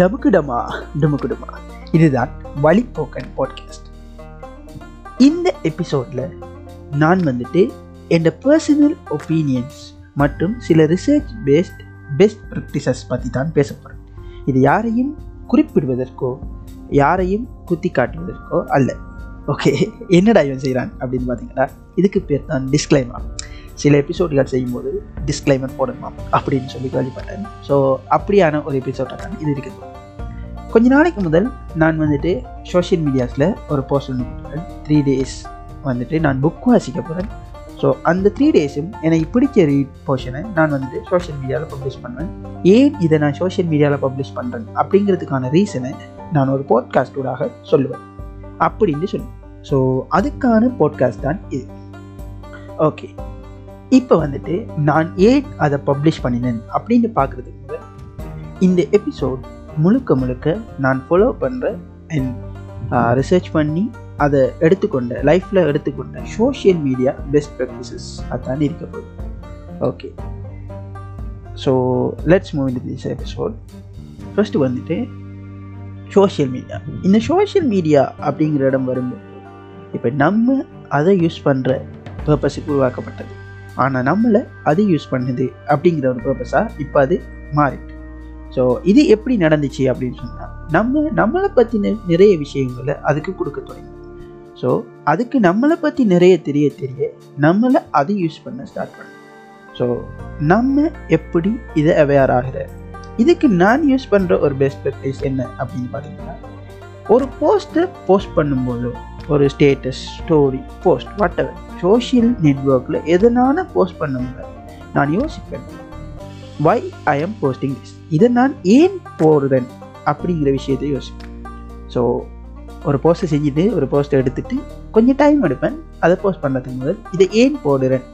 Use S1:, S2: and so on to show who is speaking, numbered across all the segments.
S1: டமுக்குடமா டுமுக்குடுமா. இதுதான் வழிப்போக்கன் பாட்காஸ்ட் இந்த எபிசோடில் நான் வந்துட்டு என் பர்சனல் ஒப்பீனியன்ஸ் மற்றும் சில ரிசர்ச் பேஸ்ட் பெஸ்ட் ப்ராக்டிசஸ் பற்றி தான் பேச போகிறேன் இது யாரையும் குறிப்பிடுவதற்கோ யாரையும் குத்தி காட்டுவதற்கோ அல்ல. ஓகே என்னடா இவன் செய்கிறான் அப்படின்னு பார்த்தீங்கன்னா இதுக்கு பேர் தான் டிஸ்க்ளைமர் சில எபிசோடுகள் செய்யும்போது டிஸ்க்ளைமர் போடணுமா அப்படின்னு சொல்லி கேள்விப்பட்டேன். ஸோ அப்படியான ஒரு எபிசோட்டை தான் இது இருக்குது கொஞ்ச நாளைக்கு முதல் நான் வந்துட்டு சோஷியல் மீடியாஸில் ஒரு போஸ்ட் ஒன்று போட்டுறேன் த்ரீ டேஸ் வந்துட்டு நான் புக் வாசிக்க போகிறேன் ஸோ அந்த த்ரீ டேஸும் எனக்கு பிடிச்ச ரீட் போர்ஷனை நான் வந்துட்டு சோஷியல் மீடியாவில் பப்ளிஷ் பண்ணுவேன். ஏன் இதை நான் சோஷியல் மீடியாவில் பப்ளிஷ் பண்ணுறேன் அப்படிங்கிறதுக்கான ரீசனை நான் ஒரு போட்காஸ்டூடாக சொல்லுவேன். அப்படின்னு சொல்லுவேன். ஸோ அதுக்கான போட்காஸ்ட் தான் இது. ஓகே இப்போ வந்துட்டு நான் ஏன் அதை பப்ளிஷ் பண்ணினேன்? அப்படின்னு பார்க்குறதுக்கு இந்த எபிசோட் முழுக்க முழுக்க நான் ஃபாலோ பண்ணுற அண்ட் ரிசர்ச் பண்ணி அதை எடுத்துக்கொண்ட லைஃப்பில் எடுத்துக்கொண்ட சோஷியல் மீடியா பெஸ்ட் ப்ராக்டிசஸ் அதான் இருக்க போகுது. Okay so let's move in this episode first வந்துட்டு சோஷியல் மீடியா இந்த சோஷியல் மீடியா அப்படிங்கிற இடம் வரும்போது இப்போ நம்ம அதை யூஸ் பண்ணுற பர்பஸுக்கு உருவாக்கப்பட்டது. ஆனால் நம்மளை அது யூஸ் பண்ணுது அப்படிங்கிற ஒரு பர்பஸாக இப்போ அது மாறிட்டு ஸோ இது எப்படி நடந்துச்சு அப்படின்னு சொன்னால் நம்ம நம்மளை பற்றின நிறைய விஷயங்களை அதுக்கு கொடுக்க தொடங்கி. ஸோ அதுக்கு நம்மளை பற்றி நிறைய தெரிய தெரிய நம்மளை அதை யூஸ் பண்ண ஸ்டார்ட் பண்ணோம். ஸோ நம்ம எப்படி இதை அவேர் ஆகிற? இதுக்கு நான் யூஸ் பண்ணுற ஒரு பெஸ்ட் ப்ராக்டிஸ் என்ன அப்படின்னு பார்த்தீங்கன்னா ஒரு போஸ்ட்டை போஸ்ட் பண்ணும்போது ஒரு status story post whatever social நெட்ஒர்க்கில் எதனால போஸ்ட் பண்ணும்போது நான் யோசிப்பேன். Why I am posting this இதை நான் ஏன் போடுறேன் அப்படிங்கிற விஷயத்தை யோசிப்பேன் ஸோ ஒரு போஸ்ட்டை செஞ்சுட்டு ஒரு போஸ்ட்டை எடுத்துட்டு கொஞ்சம் டைம் எடுப்பேன். அதை போஸ்ட் பண்ணுறதுக்கு முதல் இதை ஏன் போடுறேன்?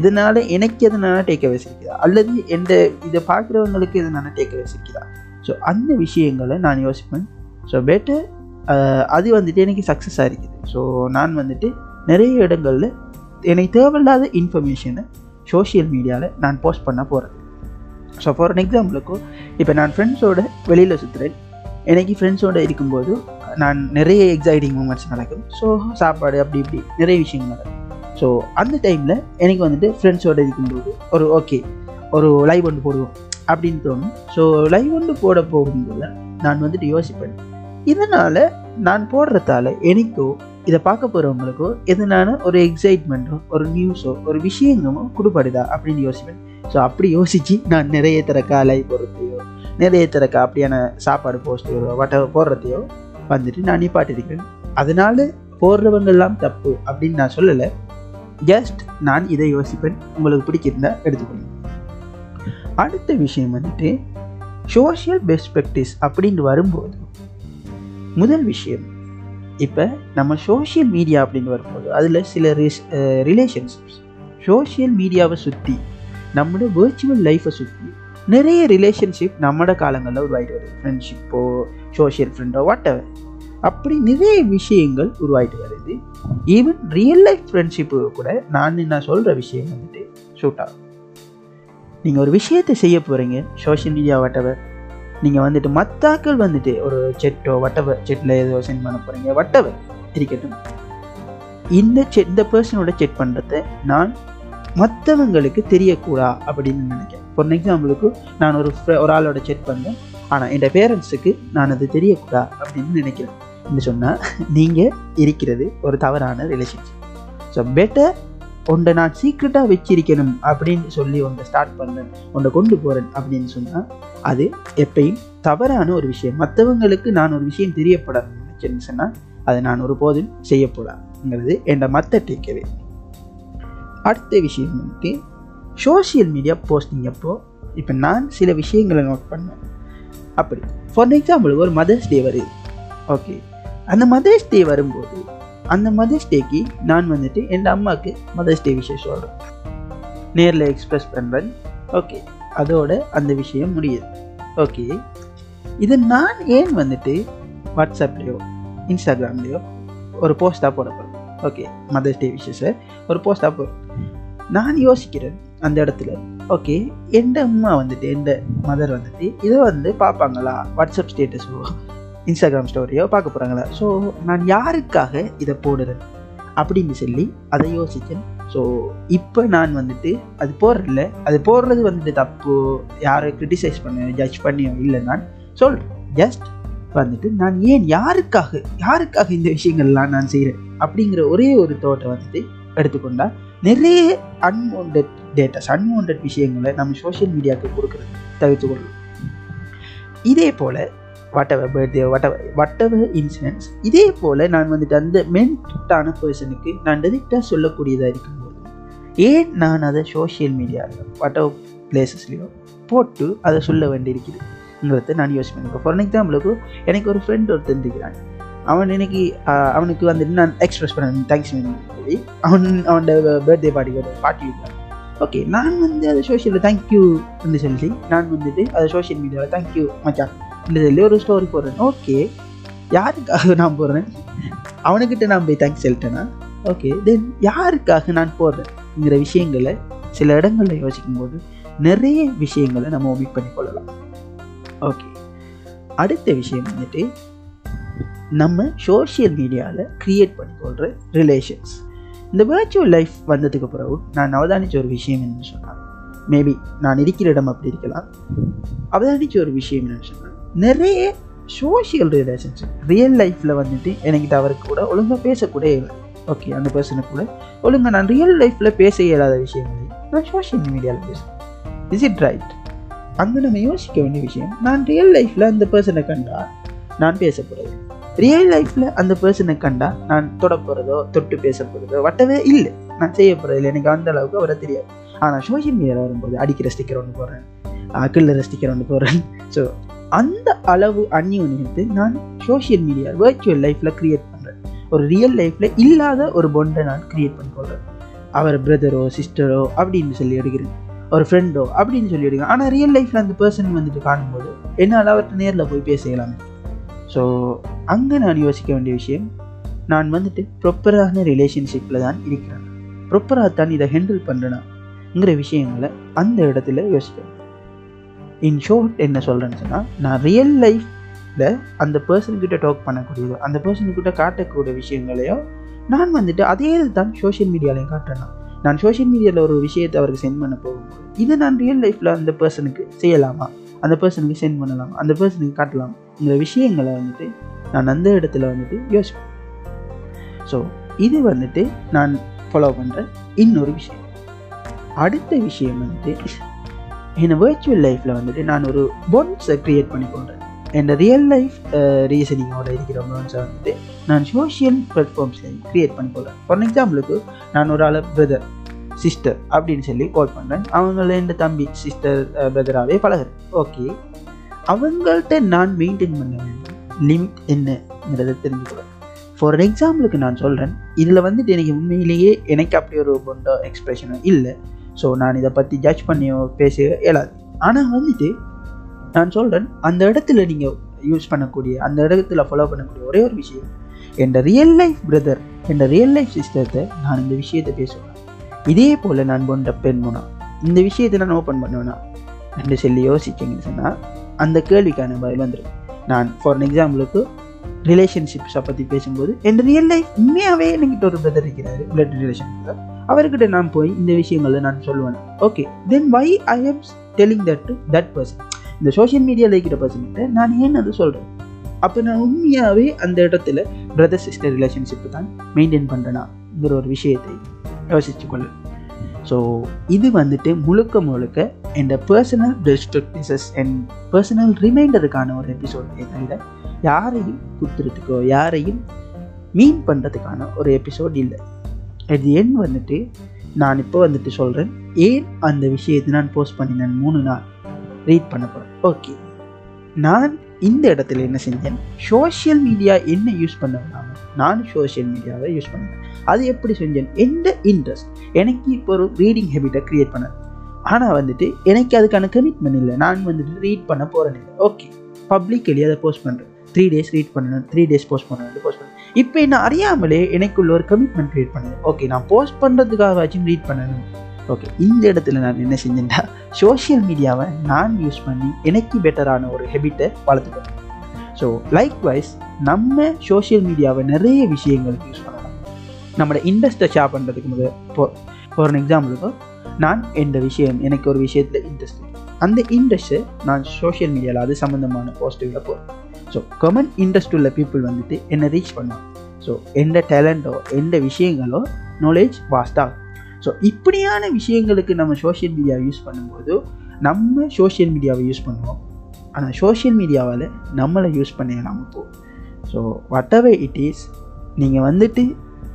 S1: இதனால் எனக்கு எதனால டேக்க வச்சிருக்குதா அல்லது எந்த இதை பார்க்குறவங்களுக்கு எதனால டேக்க வச்சிருக்குதா ஸோ அந்த விஷயங்களை நான் யோசிப்பேன். ஸோ பெட்டர் அது வந்துட்டு எனக்கு சக்ஸஸாக இருக்குது. ஸோ நான் வந்துட்டு நிறைய இடங்களில் எனக்கு தேவையில்லாத இன்ஃபர்மேஷனை சோஷியல் மீடியாவில் நான் போஸ்ட் பண்ண போகிறேன் ஸோ ஃபார் அன் எக்ஸாம்பிளுக்கும் இப்போ நான் ஃப்ரெண்ட்ஸோட வெளியில் சுற்றுறேன் எனக்கு ஃப்ரெண்ட்ஸோடு இருக்கும்போது நான் நிறைய எக்ஸைட்டிங் மூமெண்ட்ஸ் நடக்கும். ஸோ சாப்பாடு அப்படி இப்படி நிறைய விஷயங்கள் நடக்கும். ஸோ அந்த டைமில் எனக்கு வந்துட்டு ஃப்ரெண்ட்ஸோடு இருக்கும்போது ஒரு ஓகே ஒரு லைவ் ஒன்று போடுவோம் அப்படின்னு தோணும். ஸோ லைவ் ஒன்று போட போகும்போது நான் வந்துட்டு யோசிப்பேன். இதனால் நான் போடுறதால எனக்கோ இதை பார்க்க போகிறவங்களுக்கோ எதனால ஒரு எக்ஸைட்மெண்ட்டோ ஒரு நியூஸோ ஒரு விஷயங்களோ கொடுப்படுதா அப்படின்னு யோசிப்பேன். ஸோ அப்படி யோசித்து நான் நிறைய திறக்கா லைவ் போடுறதையோ நிறைய திறக்கா அப்படியான சாப்பாடு போஸ்ட்டையோ வட்ட போடுறதையோ வந்துட்டு நான் நிப்பாட்டிருக்கிறேன் அதனால போடுறவங்கெல்லாம் தப்பு அப்படின்னு நான் சொல்லலை. ஜஸ்ட் நான் இதை யோசிப்பேன். உங்களுக்கு பிடிச்சிருந்தா எடுத்துக்கணும் அடுத்த விஷயம் வந்துட்டு சோஷியல் பெஸ்ட் ப்ராக்டிஸ் அப்படின்னு வரும்போது முதல் விஷயம் இப்போ நம்ம சோஷியல் மீடியா அப்படின்னு வரும்போது அதில் சில ரிஸ் ரிலேஷன்ஷிப்ஸ் சோஷியல் மீடியாவை சுற்றி நம்மளோட வேர்ச்சுவல் லைஃப்பை சுற்றி நிறைய ரிலேஷன்ஷிப் நம்மளோட காலங்களில் உருவாகிட்டு வருது ஃப்ரெண்ட்ஷிப்போ சோஷியல் ஃப்ரெண்டோ வாட் எவர் அப்படி நிறைய விஷயங்கள் உருவாகிட்டு வருது ஈவன் ரியல் லைஃப் ஃப்ரெண்ட்ஷிப்பு கூட நான் நான் சொல்கிற விஷயம் வந்துட்டு ஷூட் ஆகும் நீங்கள் ஒரு விஷயத்தை செய்ய போகிறீங்க சோஷியல் மீடியா வட்டவர் நீங்கள் வந்துட்டு மத்தாக்கள் வந்துட்டு ஒரு செட்டோ வட்டவர் செட்டில் ஏதோ சென்ட் பண்ண போகிறீங்க வட்டவர் இருக்கட்டும் இந்த செட் இந்த பர்சனோட செக் பண்ணுறத நான் மற்றவங்களுக்கு தெரியக்கூடா அப்படின்னு நினைக்கிறேன். ஃபார் எக்ஸாம்பிளுக்கு நான் ஒரு ஒரு ஆளோட செக் பண்ணேன் ஆனால் என் பேரண்ட்ஸுக்கு நான் அது தெரியக்கூடா அப்படின்னு நினைக்கிறேன். என்று சொன்னால் நீங்கள் இருக்கிறது ஒரு தவறான ரிலேஷன்ஷிப் ஸோ பெட்டர் உன்னை நான் சீக்ரெட்டாக வச்சிருக்கணும் அப்படின்னு சொல்லி உன்னை ஸ்டார்ட் பண்ணேன் உன்னை கொண்டு போகிறேன் அப்படின்னு சொன்னால் அது எப்பயும் தவறான ஒரு விஷயம். மற்றவங்களுக்கு நான் ஒரு விஷயம் தெரியப்படாதுன்னு சொன்னால் அதை நான் ஒருபோதும் செய்யப்படாதுங்கிறது என்னோட மற்ற டேக்கவே அடுத்த விஷயம் வந்துட்டு சோஷியல் மீடியா போஸ்டிங் அப்போது இப்போ நான் சில விஷயங்களை நோட் பண்ணேன். அப்படி. ஃபார் எக்ஸாம்பிள் ஒரு மதர்ஸ் டே வருது. ஓகே அந்த மதர்ஸ் டே வரும்போது அந்த மதர்ஸ் டேக்கு நான் வந்துட்டு என் அம்மாவுக்கு மதர்ஸ் டே விஷயம் சொல்கிறேன் நேரில் எக்ஸ்ப்ரெஸ் பண்ணுறேன் ஓகே அதோட அந்த விஷயம் முடியுது. ஓகே இதை நான் ஏன் வந்துட்டு வாட்ஸ்அப்லேயோ இன்ஸ்டாகிராம்லேயோ ஒரு போஸ்ட்டாக போட ஓகே மதர்ஸ் டே விஷயஸை ஒரு போஸ்டாக போடுறேன் நான் யோசிக்கிறேன் அந்த இடத்துல. ஓகே எந்த அம்மா வந்துட்டு எந்த மதர் வந்துட்டு இதை வந்து பார்ப்பாங்களா? வாட்ஸ்அப் ஸ்டேட்டஸோ இன்ஸ்டாகிராம் ஸ்டோரியோ பார்க்க போகிறாங்களா ஸோ நான் யாருக்காக இதை போடுறேன்? அப்படின்னு சொல்லி அதை யோசித்தேன் ஸோ இப்போ நான் வந்துட்டு அது போடுறதில்ல அது போடுறது வந்துட்டு தப்பு. யாரை க்ரிட்டிசைஸ் பண்ண ஜட்ஜ் பண்ணியோ இல்லை நான் சொல்கிறேன் ஜஸ்ட் வந்துட்டு நான் ஏன் யாருக்காக யாருக்காக இந்த விஷயங்கள்லாம் நான் செய்கிறேன் அப்படிங்கிற ஒரே ஒரு தோட்டை வந்துட்டு எடுத்துக்கொண்டால் நிறைய அன்வான்ட் டேட்டாஸ் அன்வான்ட் விஷயங்களை நம்ம சோஷியல் மீடியாவுக்கு கொடுக்குறது தவிர்த்து கொள்ளலாம் இதே போல் வட்டவர் பர்த்டே வட்டவர் வட்டவர் இன்சிடென்ட்ஸ் இதே போல் நான் வந்துட்டு அந்த மென்டான பர்சனுக்கு நான் டெரெக்டாக சொல்லக்கூடியதாக இருக்கும்போது ஏன் நான் அதை சோஷியல் மீடியாவில் வட்டவர் பிளேசஸ்லையோ போட்டு அதை சொல்ல வேண்டியிருக்குதுங்கிறத நான் யோசிப்பேன். இப்போ ஃபார் எக்ஸாம்பிளுக்கு எனக்கு ஒரு ஃப்ரெண்ட் ஒருத்தர் இருக்கிறான் அவன் இன்னைக்கு அவனுக்கு வந்துட்டு நான் எக்ஸ்பிரஸ் பண்ணேன் தேங்க்ஸ் சொல்லி அவன் அவனோட பர்த்டே பார்ட்டிக்கு பார்ட்டி வைக்கிறான். ஓகே நான் வந்து அதை சோஷியலில் தேங்க்யூ என்று சொல்லி நான் வந்துட்டு அதை சோஷியல் மீடியாவில் தேங்க்யூ மச்சான் இல்லை சொல்லி ஒரு ஸ்டோரி போடுறேன். ஓகே யாருக்காக நான் போடுறேன்? அவனுக்கிட்ட நான் போய் தேங்க்ஸ் சொல்லிட்டேன்னா ஓகே தென் யாருக்காக நான் போடுறேன்ங்கிற விஷயங்களை சில இடங்களில் யோசிக்கும்போது நிறைய விஷயங்களை நம்ம ஒமிட் பண்ணி கொள்ளலாம் ஓகே அடுத்த விஷயம் வந்துட்டு நம்ம சோஷியல் மீடியாவில் க்ரியேட் பண்ணிக்கொள்கிற ரிலேஷன்ஸ் இந்த வேர்ச்சுவல் லைஃப் வந்ததுக்கு பிறகு நான் அவதானித்த ஒரு விஷயம் என்னென்னு சொன்னால் மேபி நான் இருக்கிற இடம் அப்படி இருக்கலாம். அவதானித்த ஒரு விஷயம் என்னன்னு சொன்னால் நிறைய சோஷியல் ரிலேஷன்ஷிப் ரியல் லைஃப்பில் வந்துட்டு எனக்கு அவருக்கு கூட ஒழுங்காக பேசக்கூட இல்லை. ஓகே அந்த பர்சனை கூட ஒழுங்காக நான் ரியல் லைஃப்பில் பேச இயலாத விஷயங்களை நான் சோஷியல் மீடியாவில் பேசுகிறேன் இஸ் இட் ரைட் அங்கே நம்ம யோசிக்க வேண்டிய விஷயம் நான் ரியல் லைஃப்பில் அந்த பர்சனை கண்டா நான் பேச போகிறது ரியல் லைஃப்பில் அந்த பர்சனை கண்டா நான் தொட போகிறதோ தொட்டு பேச போகிறதோ வட்டவே இல்லை. நான் செய்ய போகிறது இல்லை. எனக்கு அந்த அளவுக்கு அவரை தெரியாது. ஆனால் சோஷியல் மீடியாவில் வரும்போது அடிக்கிற ஸ்டிக்கர் ஒன்று போடுறேன். கிள்ளற ஸ்டிக்கர் ஒன்று போடுறேன். ஸோ அந்த அளவு அந்நியத்தை நான் சோஷியல் மீடியா வேர்ச்சுவல் லைஃப்பில் க்ரியேட் பண்ணுறேன் ஒரு ரியல் லைஃப்பில் இல்லாத ஒரு பொண்டை நான் க்ரியேட் பண்ணிக்கொள்கிறேன் அவர் பிரதரோ சிஸ்டரோ அப்படின்னு சொல்லி எடுக்கிறேன். ஒரு ஃப்ரெண்டோ அப்படின்னு சொல்லி ஆனால் ரியல் லைஃப்பில் அந்த பர்சன் வந்துட்டு காணும்போது என்னால் அவர்கிட்ட நேரில் போய் பேசலாம் ஸோ அங்கே நான் யோசிக்க வேண்டிய விஷயம் நான் வந்துட்டு ப்ராப்பரான ரிலேஷன்ஷிப்பில் தான் இருக்கிறேன். ப்ராப்பராக தான் இதை ஹேண்டில் பண்ணுறேனாங்கிற விஷயங்களை அந்த இடத்துல யோசிக்கிறேன் இன் ஷோர்ட் என்ன சொல்கிறேன்னு சொன்னால் நான் ரியல் லைஃப்பில் அந்த பர்சன்கிட்ட டாக் பண்ணக்கூடியதோ அந்த பர்சன்கிட்ட காட்டக்கூடிய விஷயங்களையோ நான் வந்துட்டு அதே தான் சோஷியல் மீடியாலையும் காட்டுறேன் நான் சோஷியல் மீடியாவில் ஒரு விஷயத்தை அவருக்கு சென்ட் பண்ண போகும்போது இதை நான் ரியல் லைஃப்பில் அந்த பர்சனுக்கு செய்யலாமா? அந்த பர்சனுக்கு சென்ட் பண்ணலாம்? அந்த பர்சனுக்கு காட்டலாமாங்கிற விஷயங்களை வந்துட்டு நான் அந்த இடத்துல வந்துட்டு யோசிப்பேன். ஸோ இது வந்துட்டு நான் ஃபாலோ பண்ணுற இன்னொரு விஷயம். அடுத்த விஷயம் வந்துட்டு என் வேர்ச்சுவல் லைஃப்பில் வந்துட்டு நான் ஒரு பொன்ஸை க்ரியேட் பண்ணி கொண்டேன். என் ரியல் லைஃப் ரீசனிங்கோட இருக்கிற பொன்ஸை வந்துட்டு நான் சோஷியல் பிளாட்ஃபார்ம்ஸில் க்ரியேட் பண்ணி கொள்கிறேன் ஃபார் எக்ஸாம்பிளுக்கு நான் ஒரு ஆள் பிரதர் சிஸ்டர் அப்படின்னு சொல்லி கால் பண்ணுறேன் அவங்கள என் தம்பி சிஸ்டர் பிரதராகவே பழகிறேன். ஓகே அவங்கள்ட்ட நான் மெயின்டைன் பண்ண வேண்டும் லிமிட் என்னங்கிறத தெரிஞ்சுக்கிறேன் ஃபார் எக்ஸாம்பிளுக்கு நான் சொல்கிறேன் இதில் வந்துட்டு எனக்கு உண்மையிலேயே எனக்கு அப்படி ஒரு பொண்டோ எக்ஸ்பிரஷனோ இல்லை. ஸோ நான் இதை பற்றி ஜட்ஜ் பண்ணியோ பேச இயலாது. ஆனால் வந்துட்டு நான் சொல்கிறேன் அந்த இடத்துல நீங்கள் யூஸ் பண்ணக்கூடிய அந்த இடத்துல ஃபாலோ பண்ணக்கூடிய ஒரே ஒரு விஷயம் என் ரியல் லைஃப் பிரதர் என் ரியல் லைஃப் சிஸ்டத்தை நான் இந்த விஷயத்தை பேசுவேன். இதே போல் நான் போன்ற பெண் முனா இந்த விஷயத்தை நான் ஓப்பன் பண்ணுவேனா? என்று சொல்லி யோசிச்சிங்கன்னு சொன்னால் அந்த கேள்விக்கான பதில் வந்துடும் நான் ஃபார் எக்ஸாம்பிளுக்கு ரிலேஷன்ஷிப்ஸை பற்றி பேசும்போது என் ரியல் லைஃப் உண்மையாகவே என்கிட்ட ஒரு பிரதர் இருக்கிறாரு பிளட் ரிலேஷன்ஷிப்பில் அவர்கிட்ட நான் போய் இந்த விஷயங்களை நான் சொல்லுவேன். Okay then why I am telling that to that person இந்த சோஷியல் மீடியாவில் இருக்கிற பர்சன்கிட்ட நான் ஏன் அதை சொல்கிறேன் அப்போ நான் உண்மையாகவே அந்த இடத்துல பிரதர் சிஸ்டர் ரிலேஷன்ஷிப்பை தான் மெயின்டைன் பண்ணுறேனாங்கிற ஒரு விஷயத்தை யோசிச்சு கொள்ளு ஸோ இது வந்துட்டு முழுக்க முழுக்க இந்த பர்சனல் பெஸ்ட் அண்ட் பர்சனல் ரிமைண்டருக்கான ஒரு எபிசோட் தவிர யாரையும் குத்துறதுக்கோ யாரையும் மீன் பண்ணுறதுக்கான ஒரு எபிசோட் இல்லை. அட் தி எண்ட் வந்துட்டு நான் இப்போ வந்துட்டு சொல்கிறேன் ஏன் அந்த விஷயத்தை நான் போஸ்ட் பண்ணினேன் மூணு நாள்? ரீட் பண்ண போகிறேன் ஓகே நான் இந்த இடத்துல என்ன செஞ்சேன்? சோஷியல் மீடியா என்ன யூஸ் பண்ண விடாமல் நான் சோஷியல் மீடியாவை யூஸ் பண்ணேன். அது எப்படி செஞ்சேன்? எந்த இன்ட்ரெஸ்ட் எனக்கு இப்போ ஒரு ரீடிங் ஹேபிட்டை க்ரியேட் பண்ண ஆனால் வந்துட்டு எனக்கு அதுக்கான கமிட்மெண்ட் இல்லை. நான் வந்துட்டு ரீட் பண்ண போகிறேன் இல்லை. ஓகே பப்ளிக்கலி அதை போஸ்ட் பண்ணுறேன் த்ரீ டேஸ் ரீட் பண்ணணும் த்ரீ டேஸ் போஸ்ட் பண்ணணும் போஸ்ட் பண்ணேன். இப்போ என்ன அறியாமலே எனக்குள்ள ஒரு கமிட்மெண்ட் க்ரியேட் பண்ணேன். ஓகே நான் போஸ்ட் பண்ணுறதுக்காகவாச்சும் ரீட் பண்ணணும். ஓகே இந்த இடத்துல நான் என்ன செஞ்சேன்டா? சோஷியல் மீடியாவை நான் யூஸ் பண்ணி எனக்கு பெட்டரான ஒரு ஹெபிட்டை வளர்த்துக்கணும். ஸோ லைக்வைஸ் நம்ம சோஷியல் மீடியாவை நிறைய விஷயங்களுக்கு யூஸ் பண்ணலாம். நம்மளோட இன்ட்ரெஸ்ட்டை ஷேர் பண்ணுறதுக்கு முதல் இப்போ ஃபார் எக்ஸாம்பிளுக்கு நான் எந்த விஷயம் எனக்கு ஒரு விஷயத்தில் இன்ட்ரெஸ்ட் அந்த இன்ட்ரெஸ்ட்டை நான் சோஷியல் மீடியாவில் அது சம்மந்தமான போஸ்ட்டுகளை போகிறேன் ஸோ கமன் இன்ட்ரெஸ்ட் உள்ள பீப்புள் வந்துட்டு என்னை ரீச் பண்ணுவாங்க ஸோ எந்த டேலண்ட்டோ எந்த விஷயங்களோ நாலேஜ் வாஸ்டாகும் ஸோ இப்படியான விஷயங்களுக்கு நம்ம சோஷியல் மீடியாவை யூஸ் பண்ணும்போது நம்ம சோஷியல் மீடியாவை யூஸ் பண்ணுவோம். ஆனால் சோஷியல் மீடியாவால் நம்மளை யூஸ் பண்ண நாம் போகும் so whatever it is நீங்கள் வந்துட்டு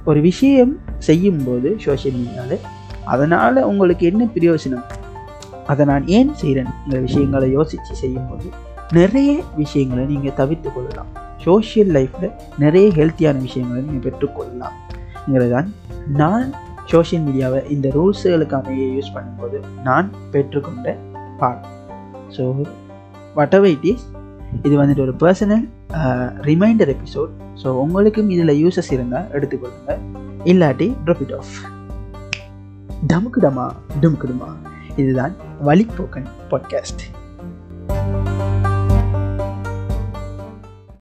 S1: ஒரு விஷயம் செய்யும்போது சோஷியல் மீடியாவில் அதனால் உங்களுக்கு என்ன பிரயோஜனம் அதை நான் ஏன் செய்கிறேன்ங்கிற விஷயங்களை யோசித்து செய்யும்போது நிறைய விஷயங்களை நீங்கள் தவிர்த்து கொள்ளலாம். சோஷியல் லைஃப்பில் நிறைய ஹெல்த்தியான விஷயங்களை நீங்கள் பெற்றுக்கொள்ளலாம்ங்கிறது தான் நான் சோஷியல் மீடியாவை இந்த ரூல்ஸுகளுக்கான யூஸ் பண்ணும்போது நான் பெற்றுக்கொண்ட பாடம். So whatever it is இது வந்துட்டு ஒரு பர்சனல் ரிமைண்டர் எபிசோட் ஸோ உங்களுக்கும் இதில் யூசஸ் இருந்தால் எடுத்துக்கொள்ளுங்க. இல்லாட்டி ட்ராப் இட் ஆஃப் டமுக்குடமா டுமுக்குடுமா இதுதான் வழிப்போக்கன் பாட்காஸ்ட்